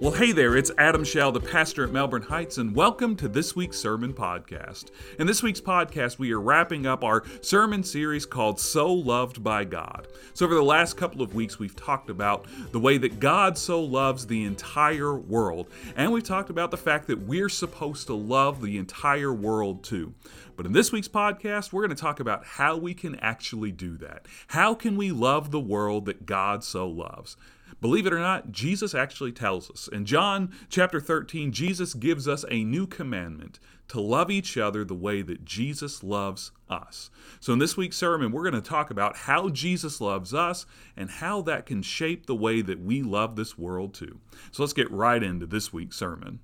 Well, hey there, it's Adam Shell, the pastor at Melbourne Heights, and welcome to this week's sermon podcast. In this week's podcast, we are wrapping up our sermon series called So Loved by God. So, over the last couple of weeks, we've talked about the way that God so loves the entire world, and we've talked about the fact that we're supposed to love the entire world too. But in this week's podcast, we're going to talk about how we can actually do that. How can we love the world that God so loves? Believe it or not, Jesus actually tells us. In John chapter 13, Jesus gives us a new commandment to love each other the way that Jesus loves us. So, in this week's sermon, we're going to talk about how Jesus loves us and how that can shape the way that we love this world too. So, let's get right into this week's sermon.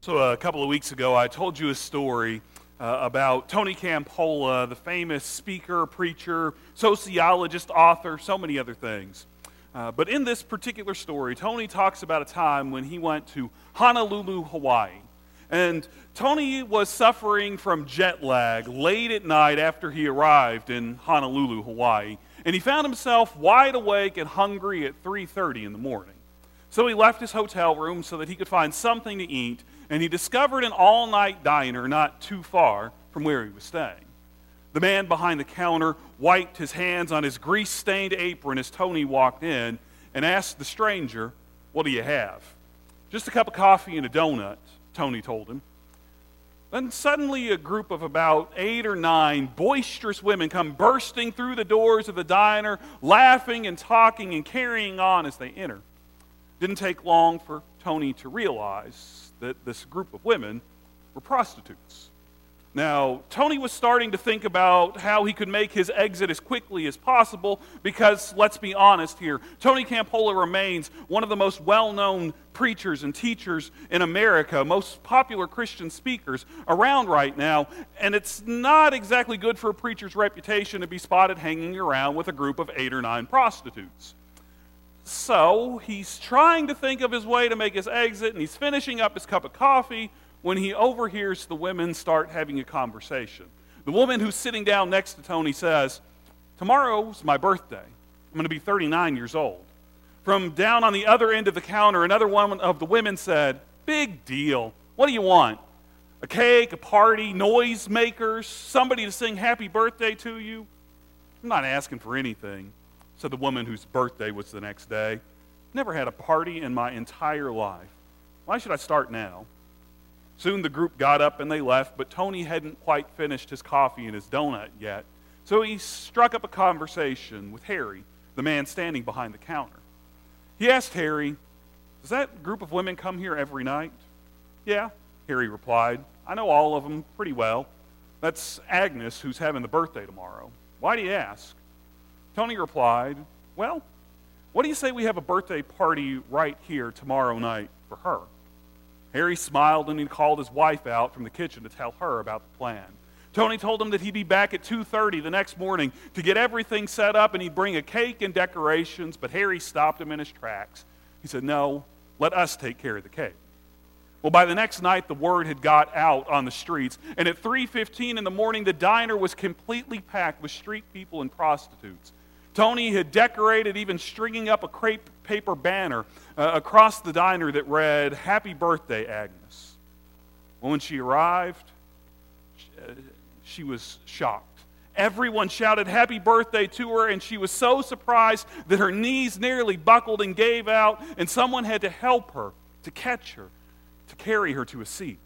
So, a couple of weeks ago, I told you a story uh, about Tony Campolo, the famous speaker, preacher, sociologist, author, so many other things. Uh, but in this particular story, Tony talks about a time when he went to Honolulu, Hawaii. And Tony was suffering from jet lag late at night after he arrived in Honolulu, Hawaii. And he found himself wide awake and hungry at 3:30 in the morning. So he left his hotel room so that he could find something to eat, and he discovered an all-night diner not too far from where he was staying. The man behind the counter wiped his hands on his grease stained apron as Tony walked in and asked the stranger, What do you have? Just a cup of coffee and a donut, Tony told him. Then suddenly, a group of about eight or nine boisterous women come bursting through the doors of the diner, laughing and talking and carrying on as they enter. Didn't take long for Tony to realize that this group of women were prostitutes. Now, Tony was starting to think about how he could make his exit as quickly as possible because, let's be honest here, Tony Campolo remains one of the most well known preachers and teachers in America, most popular Christian speakers around right now, and it's not exactly good for a preacher's reputation to be spotted hanging around with a group of eight or nine prostitutes. So he's trying to think of his way to make his exit, and he's finishing up his cup of coffee when he overhears the women start having a conversation. The woman who's sitting down next to Tony says, Tomorrow's my birthday. I'm going to be 39 years old. From down on the other end of the counter, another one of the women said, Big deal. What do you want? A cake, a party, noisemakers, somebody to sing happy birthday to you? I'm not asking for anything, said the woman whose birthday was the next day. Never had a party in my entire life. Why should I start now? Soon the group got up and they left, but Tony hadn't quite finished his coffee and his donut yet. So he struck up a conversation with Harry, the man standing behind the counter. He asked Harry, Does that group of women come here every night? Yeah, Harry replied. I know all of them pretty well. That's Agnes, who's having the birthday tomorrow. Why do you ask? Tony replied, Well, what do you say we have a birthday party right here tomorrow night for her? Harry smiled and he called his wife out from the kitchen to tell her about the plan. Tony told him that he'd be back at 2:30 the next morning to get everything set up and he'd bring a cake and decorations, but Harry stopped him in his tracks. He said, "No, let us take care of the cake." Well, by the next night the word had got out on the streets, and at 3:15 in the morning the diner was completely packed with street people and prostitutes. Tony had decorated, even stringing up a crepe paper banner uh, across the diner that read, Happy Birthday, Agnes. Well, when she arrived, uh, she was shocked. Everyone shouted happy birthday to her, and she was so surprised that her knees nearly buckled and gave out, and someone had to help her, to catch her, to carry her to a seat.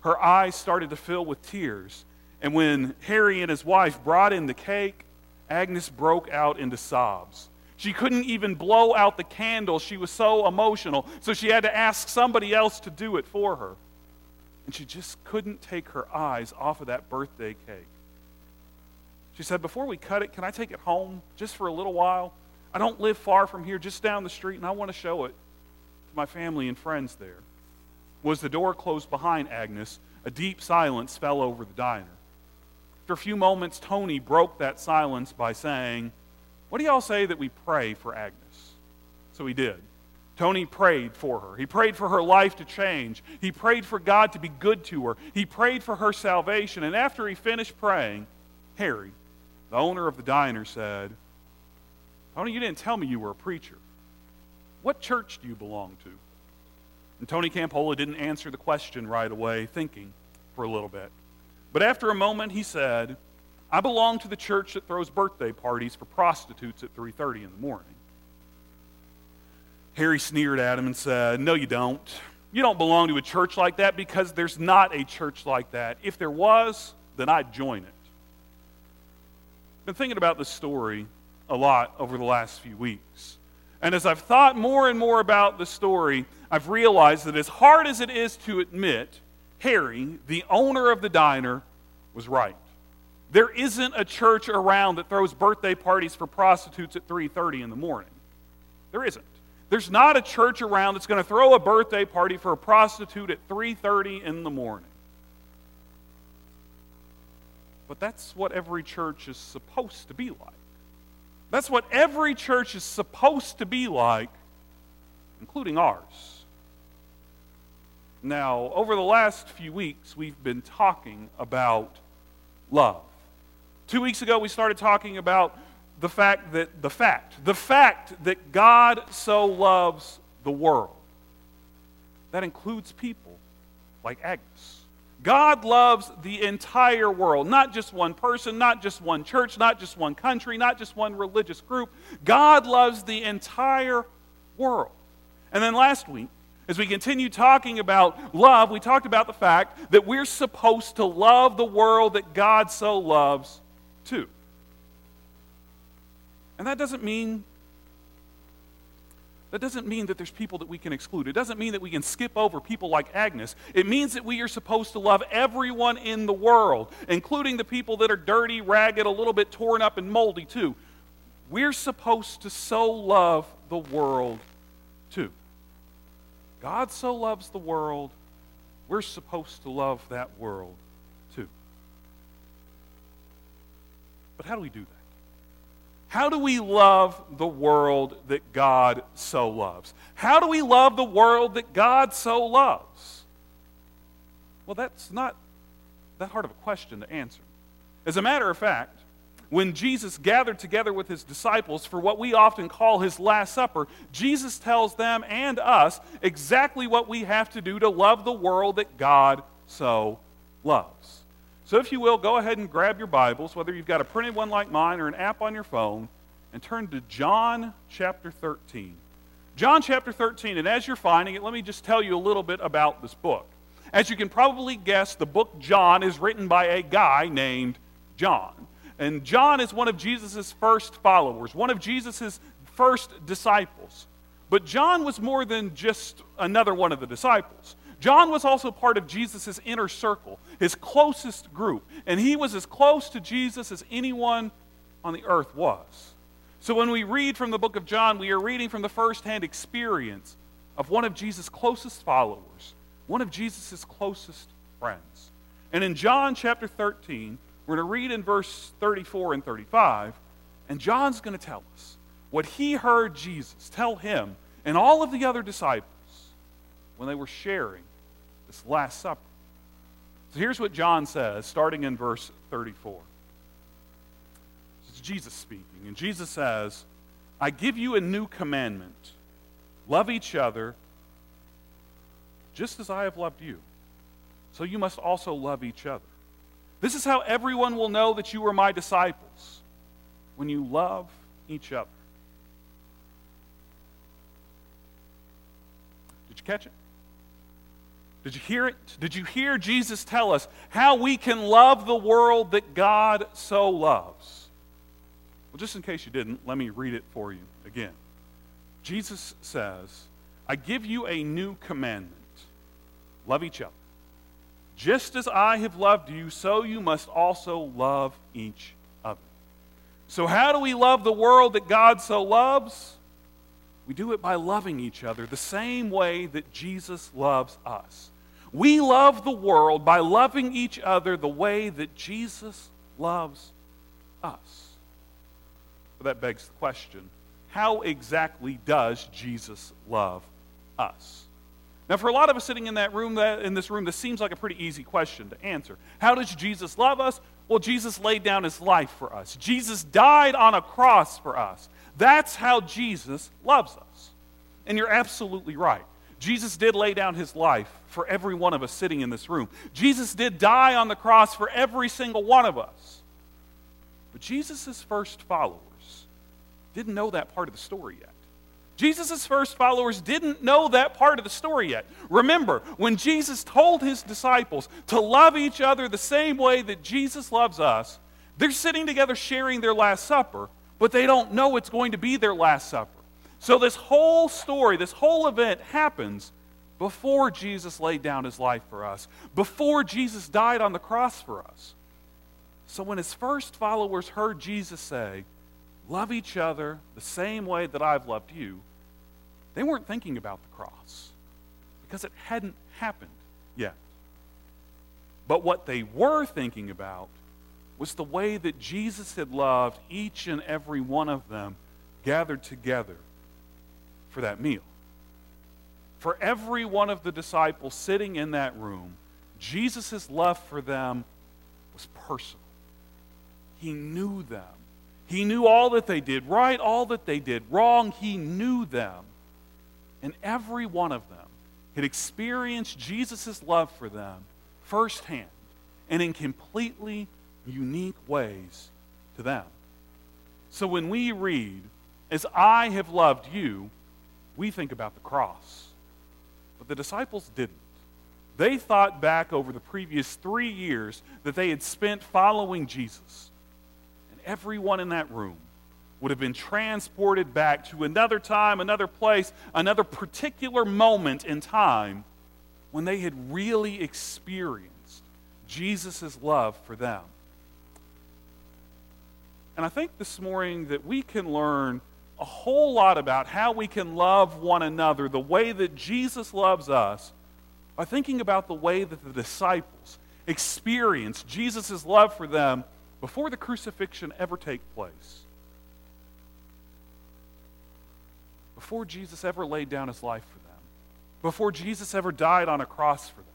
Her eyes started to fill with tears, and when Harry and his wife brought in the cake, Agnes broke out into sobs. She couldn't even blow out the candle. She was so emotional. So she had to ask somebody else to do it for her. And she just couldn't take her eyes off of that birthday cake. She said, Before we cut it, can I take it home just for a little while? I don't live far from here, just down the street, and I want to show it to my family and friends there. Was the door closed behind Agnes, a deep silence fell over the diner. After a few moments, Tony broke that silence by saying, What do y'all say that we pray for Agnes? So he did. Tony prayed for her. He prayed for her life to change. He prayed for God to be good to her. He prayed for her salvation. And after he finished praying, Harry, the owner of the diner, said, Tony, you didn't tell me you were a preacher. What church do you belong to? And Tony Campolo didn't answer the question right away, thinking for a little bit. But after a moment, he said, I belong to the church that throws birthday parties for prostitutes at 3:30 in the morning. Harry sneered at him and said, "No you don't. You don't belong to a church like that because there's not a church like that. If there was, then I'd join it." I've been thinking about this story a lot over the last few weeks. And as I've thought more and more about the story, I've realized that as hard as it is to admit, Harry, the owner of the diner, was right. There isn't a church around that throws birthday parties for prostitutes at 3:30 in the morning. There isn't. There's not a church around that's going to throw a birthday party for a prostitute at 3:30 in the morning. But that's what every church is supposed to be like. That's what every church is supposed to be like, including ours. Now, over the last few weeks, we've been talking about love. Two weeks ago, we started talking about the fact that, the fact, the fact that God so loves the world. That includes people like Agnes. God loves the entire world, not just one person, not just one church, not just one country, not just one religious group. God loves the entire world. And then last week, as we continue talking about love, we talked about the fact that we're supposed to love the world that God so loves too. And that doesn't mean that doesn't mean that there's people that we can exclude. It doesn't mean that we can skip over people like Agnes. It means that we are supposed to love everyone in the world, including the people that are dirty, ragged, a little bit torn up, and moldy, too. We're supposed to so love the world, too. God so loves the world, we're supposed to love that world, too. But how do we do that? How do we love the world that God so loves? How do we love the world that God so loves? Well, that's not that hard of a question to answer. As a matter of fact, when Jesus gathered together with his disciples for what we often call his Last Supper, Jesus tells them and us exactly what we have to do to love the world that God so loves. So, if you will, go ahead and grab your Bibles, whether you've got a printed one like mine or an app on your phone, and turn to John chapter 13. John chapter 13, and as you're finding it, let me just tell you a little bit about this book. As you can probably guess, the book John is written by a guy named John. And John is one of Jesus' first followers, one of Jesus' first disciples. But John was more than just another one of the disciples. John was also part of Jesus' inner circle, his closest group, and he was as close to Jesus as anyone on the earth was. So when we read from the book of John, we are reading from the firsthand experience of one of Jesus' closest followers, one of Jesus' closest friends. And in John chapter 13, we're going to read in verse 34 and 35, and John's going to tell us what he heard Jesus tell him and all of the other disciples when they were sharing Last Supper. So here's what John says, starting in verse 34. This is Jesus speaking. And Jesus says, I give you a new commandment love each other just as I have loved you. So you must also love each other. This is how everyone will know that you are my disciples when you love each other. Did you catch it? Did you hear it? Did you hear Jesus tell us how we can love the world that God so loves? Well, just in case you didn't, let me read it for you again. Jesus says, I give you a new commandment love each other. Just as I have loved you, so you must also love each other. So, how do we love the world that God so loves? We do it by loving each other the same way that Jesus loves us. We love the world by loving each other the way that Jesus loves us. But that begs the question how exactly does Jesus love us? Now, for a lot of us sitting in that room, in this room, this seems like a pretty easy question to answer. How does Jesus love us? Well, Jesus laid down his life for us. Jesus died on a cross for us. That's how Jesus loves us. And you're absolutely right. Jesus did lay down his life for every one of us sitting in this room. Jesus did die on the cross for every single one of us. But Jesus' first followers didn't know that part of the story yet. Jesus' first followers didn't know that part of the story yet. Remember, when Jesus told his disciples to love each other the same way that Jesus loves us, they're sitting together sharing their Last Supper, but they don't know it's going to be their Last Supper. So, this whole story, this whole event happens before Jesus laid down his life for us, before Jesus died on the cross for us. So, when his first followers heard Jesus say, Love each other the same way that I've loved you, they weren't thinking about the cross because it hadn't happened yet. But what they were thinking about was the way that Jesus had loved each and every one of them gathered together for that meal. For every one of the disciples sitting in that room, Jesus' love for them was personal. He knew them. He knew all that they did right, all that they did wrong. He knew them. And every one of them had experienced Jesus' love for them firsthand and in completely unique ways to them. So when we read, As I have loved you, we think about the cross. But the disciples didn't. They thought back over the previous three years that they had spent following Jesus. And everyone in that room would have been transported back to another time, another place, another particular moment in time when they had really experienced Jesus' love for them. And I think this morning that we can learn a whole lot about how we can love one another the way that Jesus loves us by thinking about the way that the disciples experienced Jesus' love for them before the crucifixion ever take place. Before Jesus ever laid down his life for them. Before Jesus ever died on a cross for them.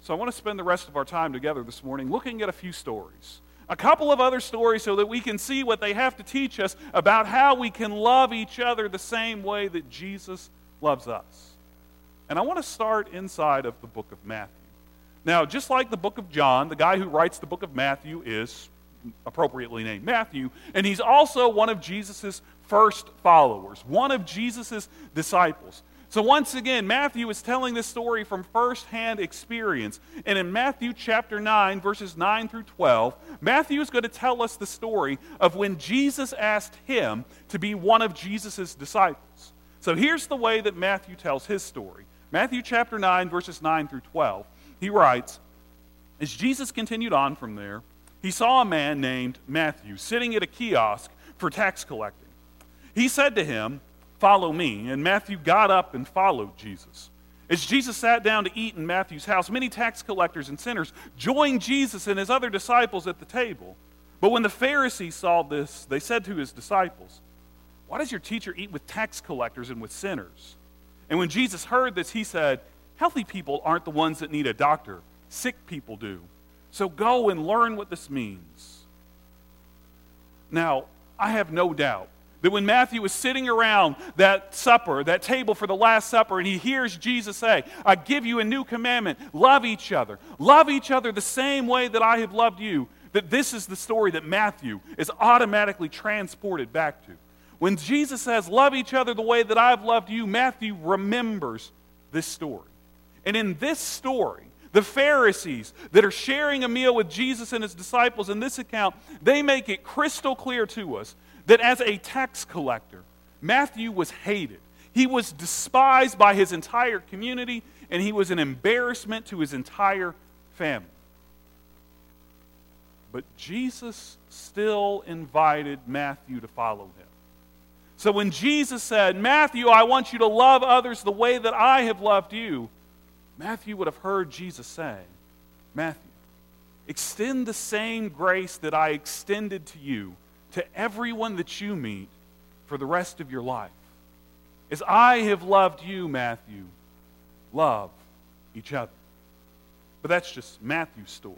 So I want to spend the rest of our time together this morning looking at a few stories a couple of other stories so that we can see what they have to teach us about how we can love each other the same way that Jesus loves us. And I want to start inside of the book of Matthew. Now, just like the book of John, the guy who writes the book of Matthew is appropriately named Matthew, and he's also one of Jesus' first followers, one of Jesus' disciples. So, once again, Matthew is telling this story from firsthand experience. And in Matthew chapter 9, verses 9 through 12, Matthew is going to tell us the story of when Jesus asked him to be one of Jesus' disciples. So, here's the way that Matthew tells his story Matthew chapter 9, verses 9 through 12. He writes As Jesus continued on from there, he saw a man named Matthew sitting at a kiosk for tax collecting. He said to him, Follow me. And Matthew got up and followed Jesus. As Jesus sat down to eat in Matthew's house, many tax collectors and sinners joined Jesus and his other disciples at the table. But when the Pharisees saw this, they said to his disciples, Why does your teacher eat with tax collectors and with sinners? And when Jesus heard this, he said, Healthy people aren't the ones that need a doctor, sick people do. So go and learn what this means. Now, I have no doubt that when Matthew was sitting around that supper, that table for the Last Supper, and he hears Jesus say, I give you a new commandment love each other. Love each other the same way that I have loved you. That this is the story that Matthew is automatically transported back to. When Jesus says, Love each other the way that I've loved you, Matthew remembers this story. And in this story, the Pharisees that are sharing a meal with Jesus and his disciples in this account, they make it crystal clear to us that as a tax collector, Matthew was hated. He was despised by his entire community, and he was an embarrassment to his entire family. But Jesus still invited Matthew to follow him. So when Jesus said, Matthew, I want you to love others the way that I have loved you, Matthew would have heard Jesus say, Matthew, extend the same grace that I extended to you to everyone that you meet for the rest of your life. As I have loved you, Matthew, love each other. But that's just Matthew's story.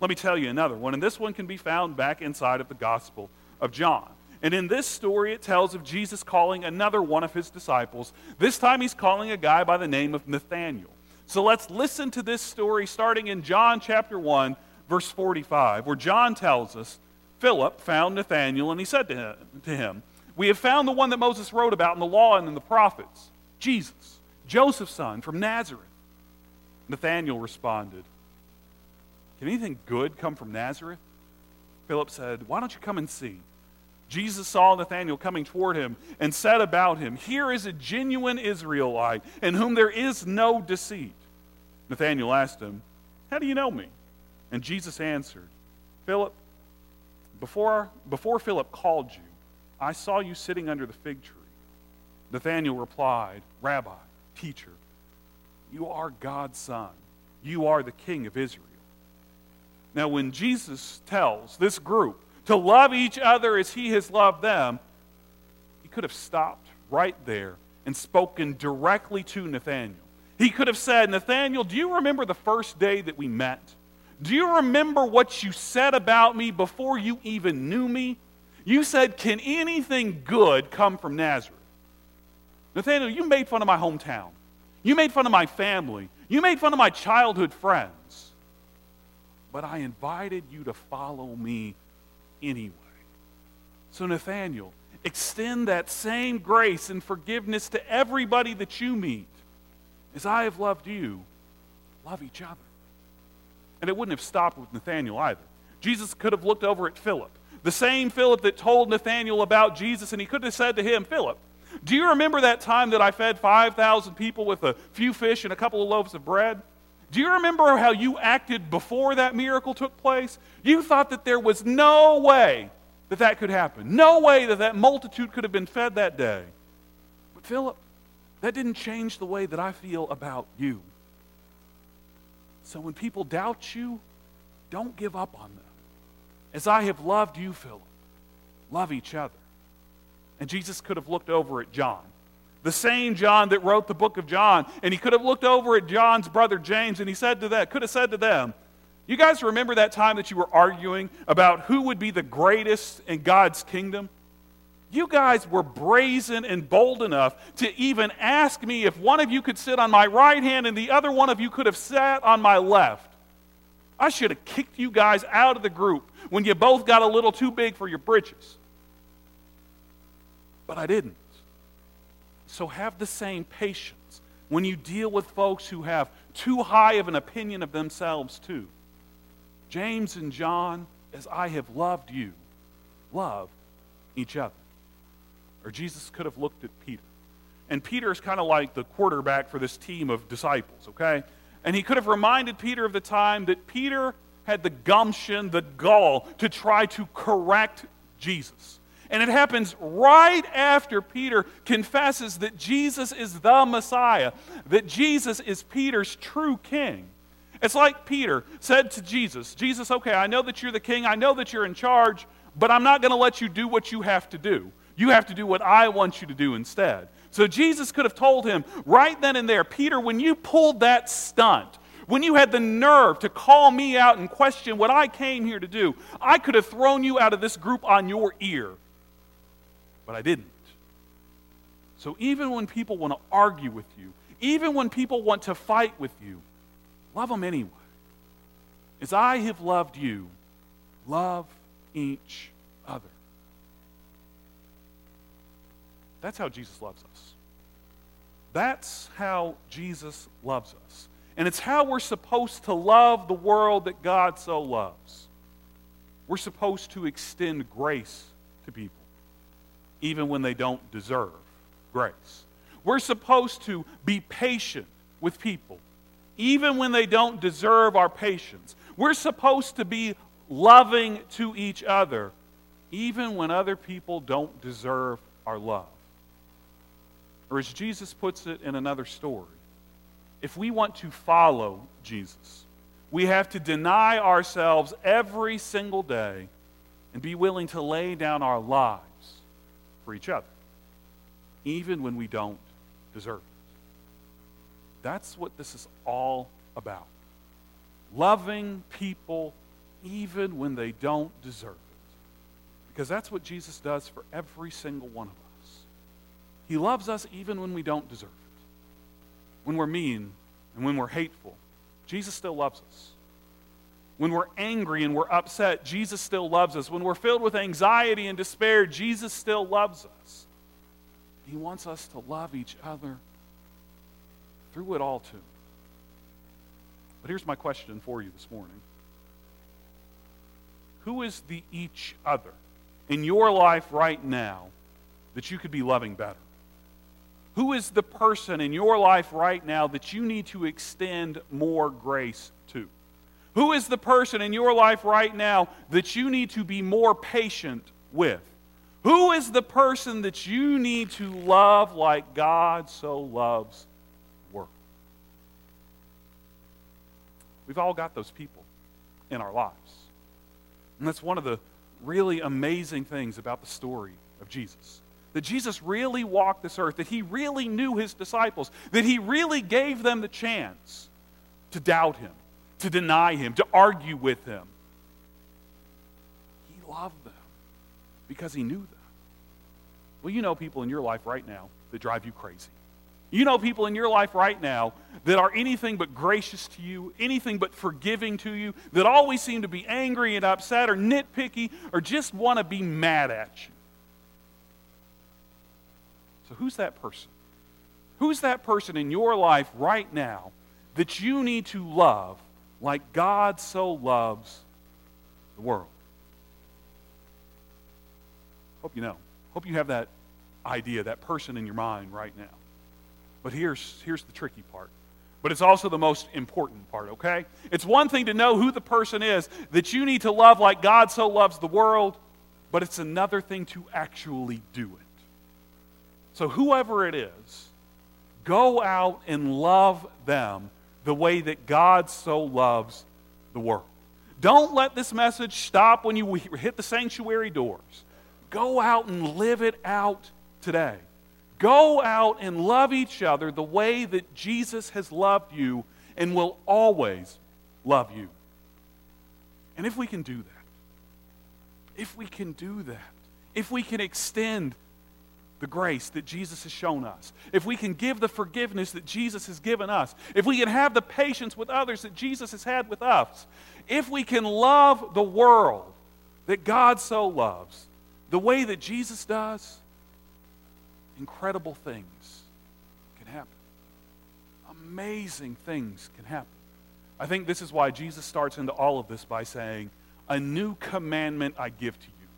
Let me tell you another one, and this one can be found back inside of the Gospel of John. And in this story, it tells of Jesus calling another one of his disciples. This time, he's calling a guy by the name of Nathanael. So let's listen to this story starting in John chapter 1, verse 45, where John tells us Philip found Nathanael and he said to him, We have found the one that Moses wrote about in the law and in the prophets, Jesus, Joseph's son from Nazareth. Nathanael responded, Can anything good come from Nazareth? Philip said, Why don't you come and see? Jesus saw Nathanael coming toward him and said about him, Here is a genuine Israelite in whom there is no deceit. Nathanael asked him, How do you know me? And Jesus answered, Philip, before, before Philip called you, I saw you sitting under the fig tree. Nathanael replied, Rabbi, teacher, you are God's son. You are the king of Israel. Now, when Jesus tells this group to love each other as he has loved them, he could have stopped right there and spoken directly to Nathanael. He could have said, Nathanael, do you remember the first day that we met? Do you remember what you said about me before you even knew me? You said, Can anything good come from Nazareth? Nathanael, you made fun of my hometown. You made fun of my family. You made fun of my childhood friends. But I invited you to follow me anyway. So, Nathanael, extend that same grace and forgiveness to everybody that you meet. As I have loved you, love each other. And it wouldn't have stopped with Nathanael either. Jesus could have looked over at Philip, the same Philip that told Nathanael about Jesus, and he could have said to him, Philip, do you remember that time that I fed 5,000 people with a few fish and a couple of loaves of bread? Do you remember how you acted before that miracle took place? You thought that there was no way that that could happen. No way that that multitude could have been fed that day. But Philip, that didn't change the way that I feel about you. So when people doubt you, don't give up on them. As I have loved you, Philip, love each other. And Jesus could have looked over at John, the same John that wrote the book of John, and he could have looked over at John's brother James and he said to that, could have said to them, You guys remember that time that you were arguing about who would be the greatest in God's kingdom? You guys were brazen and bold enough to even ask me if one of you could sit on my right hand and the other one of you could have sat on my left. I should have kicked you guys out of the group when you both got a little too big for your britches. But I didn't. So have the same patience when you deal with folks who have too high of an opinion of themselves, too. James and John, as I have loved you, love each other. Or Jesus could have looked at Peter. And Peter is kind of like the quarterback for this team of disciples, okay? And he could have reminded Peter of the time that Peter had the gumption, the gall to try to correct Jesus. And it happens right after Peter confesses that Jesus is the Messiah, that Jesus is Peter's true king. It's like Peter said to Jesus, Jesus, okay, I know that you're the king, I know that you're in charge, but I'm not going to let you do what you have to do. You have to do what I want you to do instead. So Jesus could have told him right then and there, Peter, when you pulled that stunt, when you had the nerve to call me out and question what I came here to do, I could have thrown you out of this group on your ear. But I didn't. So even when people want to argue with you, even when people want to fight with you, love them anyway. As I have loved you, love each other. That's how Jesus loves us. That's how Jesus loves us. And it's how we're supposed to love the world that God so loves. We're supposed to extend grace to people, even when they don't deserve grace. We're supposed to be patient with people, even when they don't deserve our patience. We're supposed to be loving to each other, even when other people don't deserve our love. Or as Jesus puts it in another story, if we want to follow Jesus, we have to deny ourselves every single day and be willing to lay down our lives for each other, even when we don't deserve it. That's what this is all about. Loving people even when they don't deserve it Because that's what Jesus does for every single one of us. He loves us even when we don't deserve it. When we're mean and when we're hateful, Jesus still loves us. When we're angry and we're upset, Jesus still loves us. When we're filled with anxiety and despair, Jesus still loves us. He wants us to love each other through it all, too. But here's my question for you this morning Who is the each other in your life right now that you could be loving better? Who is the person in your life right now that you need to extend more grace to? Who is the person in your life right now that you need to be more patient with? Who is the person that you need to love like God so loves world? We've all got those people in our lives. And that's one of the really amazing things about the story of Jesus. That Jesus really walked this earth, that he really knew his disciples, that he really gave them the chance to doubt him, to deny him, to argue with him. He loved them because he knew them. Well, you know people in your life right now that drive you crazy. You know people in your life right now that are anything but gracious to you, anything but forgiving to you, that always seem to be angry and upset or nitpicky or just want to be mad at you. So, who's that person? Who's that person in your life right now that you need to love like God so loves the world? Hope you know. Hope you have that idea, that person in your mind right now. But here's, here's the tricky part. But it's also the most important part, okay? It's one thing to know who the person is that you need to love like God so loves the world, but it's another thing to actually do it. So, whoever it is, go out and love them the way that God so loves the world. Don't let this message stop when you hit the sanctuary doors. Go out and live it out today. Go out and love each other the way that Jesus has loved you and will always love you. And if we can do that, if we can do that, if we can extend the grace that Jesus has shown us, if we can give the forgiveness that Jesus has given us, if we can have the patience with others that Jesus has had with us, if we can love the world that God so loves the way that Jesus does, incredible things can happen. Amazing things can happen. I think this is why Jesus starts into all of this by saying, A new commandment I give to you.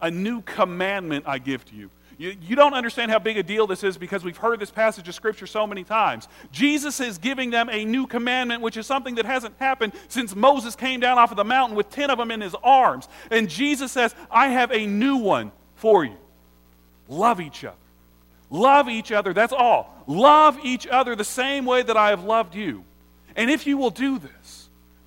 A new commandment I give to you. You, you don't understand how big a deal this is because we've heard this passage of Scripture so many times. Jesus is giving them a new commandment, which is something that hasn't happened since Moses came down off of the mountain with 10 of them in his arms. And Jesus says, I have a new one for you. Love each other. Love each other. That's all. Love each other the same way that I have loved you. And if you will do this,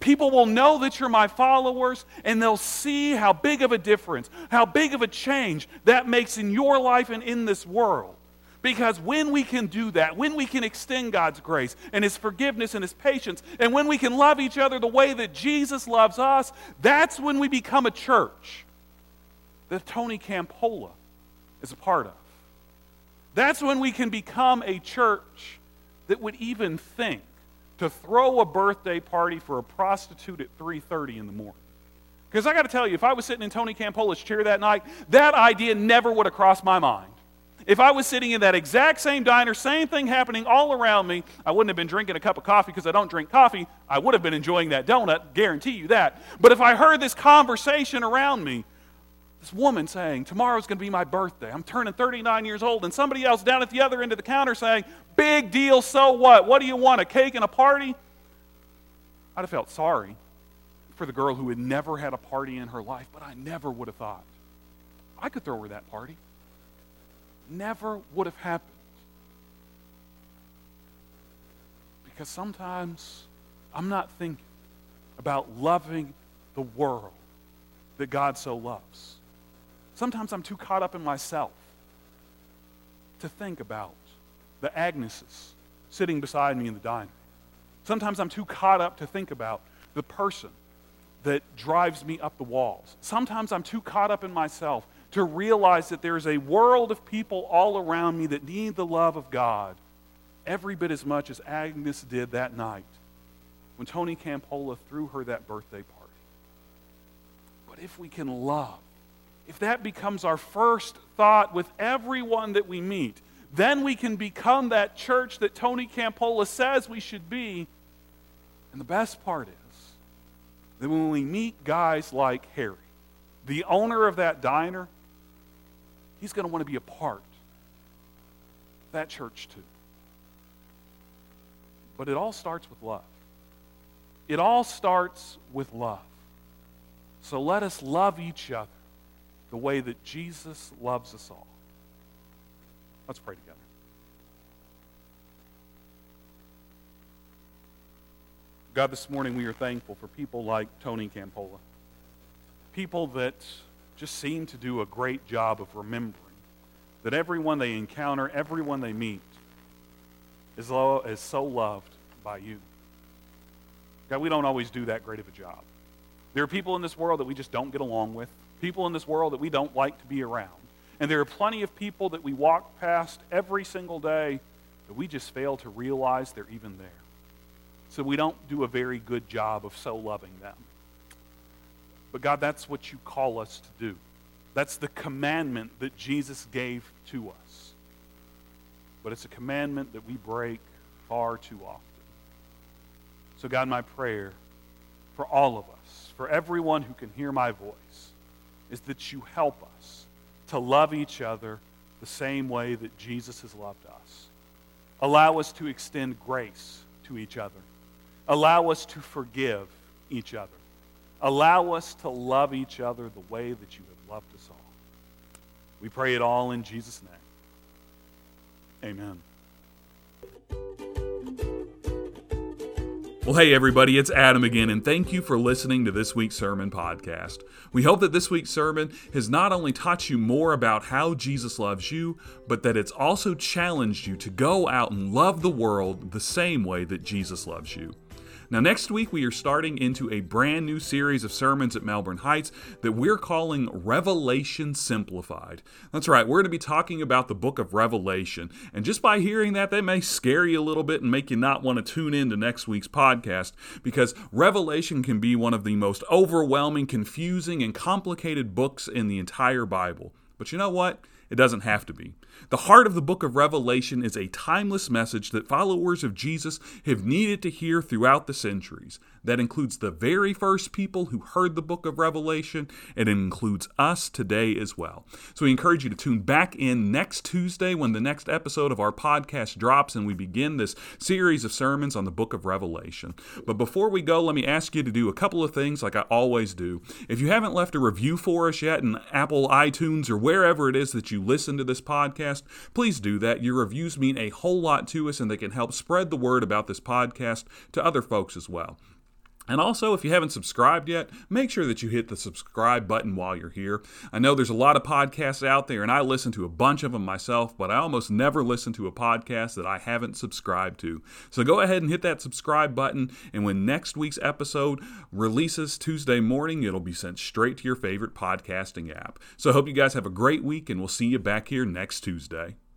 People will know that you're my followers and they'll see how big of a difference, how big of a change that makes in your life and in this world. Because when we can do that, when we can extend God's grace and His forgiveness and His patience, and when we can love each other the way that Jesus loves us, that's when we become a church that Tony Campolo is a part of. That's when we can become a church that would even think to throw a birthday party for a prostitute at 3.30 in the morning. Because I got to tell you, if I was sitting in Tony Campolo's chair that night, that idea never would have crossed my mind. If I was sitting in that exact same diner, same thing happening all around me, I wouldn't have been drinking a cup of coffee because I don't drink coffee. I would have been enjoying that donut, guarantee you that. But if I heard this conversation around me, this woman saying, Tomorrow's going to be my birthday. I'm turning 39 years old. And somebody else down at the other end of the counter saying, Big deal, so what? What do you want, a cake and a party? I'd have felt sorry for the girl who had never had a party in her life, but I never would have thought I could throw her that party. Never would have happened. Because sometimes I'm not thinking about loving the world that God so loves. Sometimes I'm too caught up in myself to think about the Agneses sitting beside me in the dining. Sometimes I'm too caught up to think about the person that drives me up the walls. Sometimes I'm too caught up in myself to realize that there's a world of people all around me that need the love of God every bit as much as Agnes did that night when Tony Campolo threw her that birthday party. But if we can love, if that becomes our first thought with everyone that we meet, then we can become that church that Tony Campolo says we should be. And the best part is that when we meet guys like Harry, the owner of that diner, he's going to want to be a part of that church too. But it all starts with love. It all starts with love. So let us love each other the way that Jesus loves us all. Let's pray together. God, this morning we are thankful for people like Tony Campolo. People that just seem to do a great job of remembering that everyone they encounter, everyone they meet, is, lo- is so loved by you. God, we don't always do that great of a job. There are people in this world that we just don't get along with, people in this world that we don't like to be around. And there are plenty of people that we walk past every single day that we just fail to realize they're even there. So we don't do a very good job of so loving them. But God, that's what you call us to do. That's the commandment that Jesus gave to us. But it's a commandment that we break far too often. So, God, my prayer for all of us, for everyone who can hear my voice, is that you help us to love each other the same way that Jesus has loved us. Allow us to extend grace to each other. Allow us to forgive each other. Allow us to love each other the way that you have loved us all. We pray it all in Jesus' name. Amen. Well, hey, everybody, it's Adam again, and thank you for listening to this week's sermon podcast. We hope that this week's sermon has not only taught you more about how Jesus loves you, but that it's also challenged you to go out and love the world the same way that Jesus loves you. Now, next week, we are starting into a brand new series of sermons at Melbourne Heights that we're calling Revelation Simplified. That's right, we're going to be talking about the book of Revelation. And just by hearing that, that may scare you a little bit and make you not want to tune in to next week's podcast because Revelation can be one of the most overwhelming, confusing, and complicated books in the entire Bible. But you know what? It doesn't have to be. The heart of the book of Revelation is a timeless message that followers of Jesus have needed to hear throughout the centuries. That includes the very first people who heard the book of Revelation, and it includes us today as well. So we encourage you to tune back in next Tuesday when the next episode of our podcast drops and we begin this series of sermons on the book of Revelation. But before we go, let me ask you to do a couple of things like I always do. If you haven't left a review for us yet in Apple iTunes or wherever it is that you listen to this podcast, please do that. Your reviews mean a whole lot to us and they can help spread the word about this podcast to other folks as well. And also, if you haven't subscribed yet, make sure that you hit the subscribe button while you're here. I know there's a lot of podcasts out there, and I listen to a bunch of them myself, but I almost never listen to a podcast that I haven't subscribed to. So go ahead and hit that subscribe button, and when next week's episode releases Tuesday morning, it'll be sent straight to your favorite podcasting app. So I hope you guys have a great week, and we'll see you back here next Tuesday.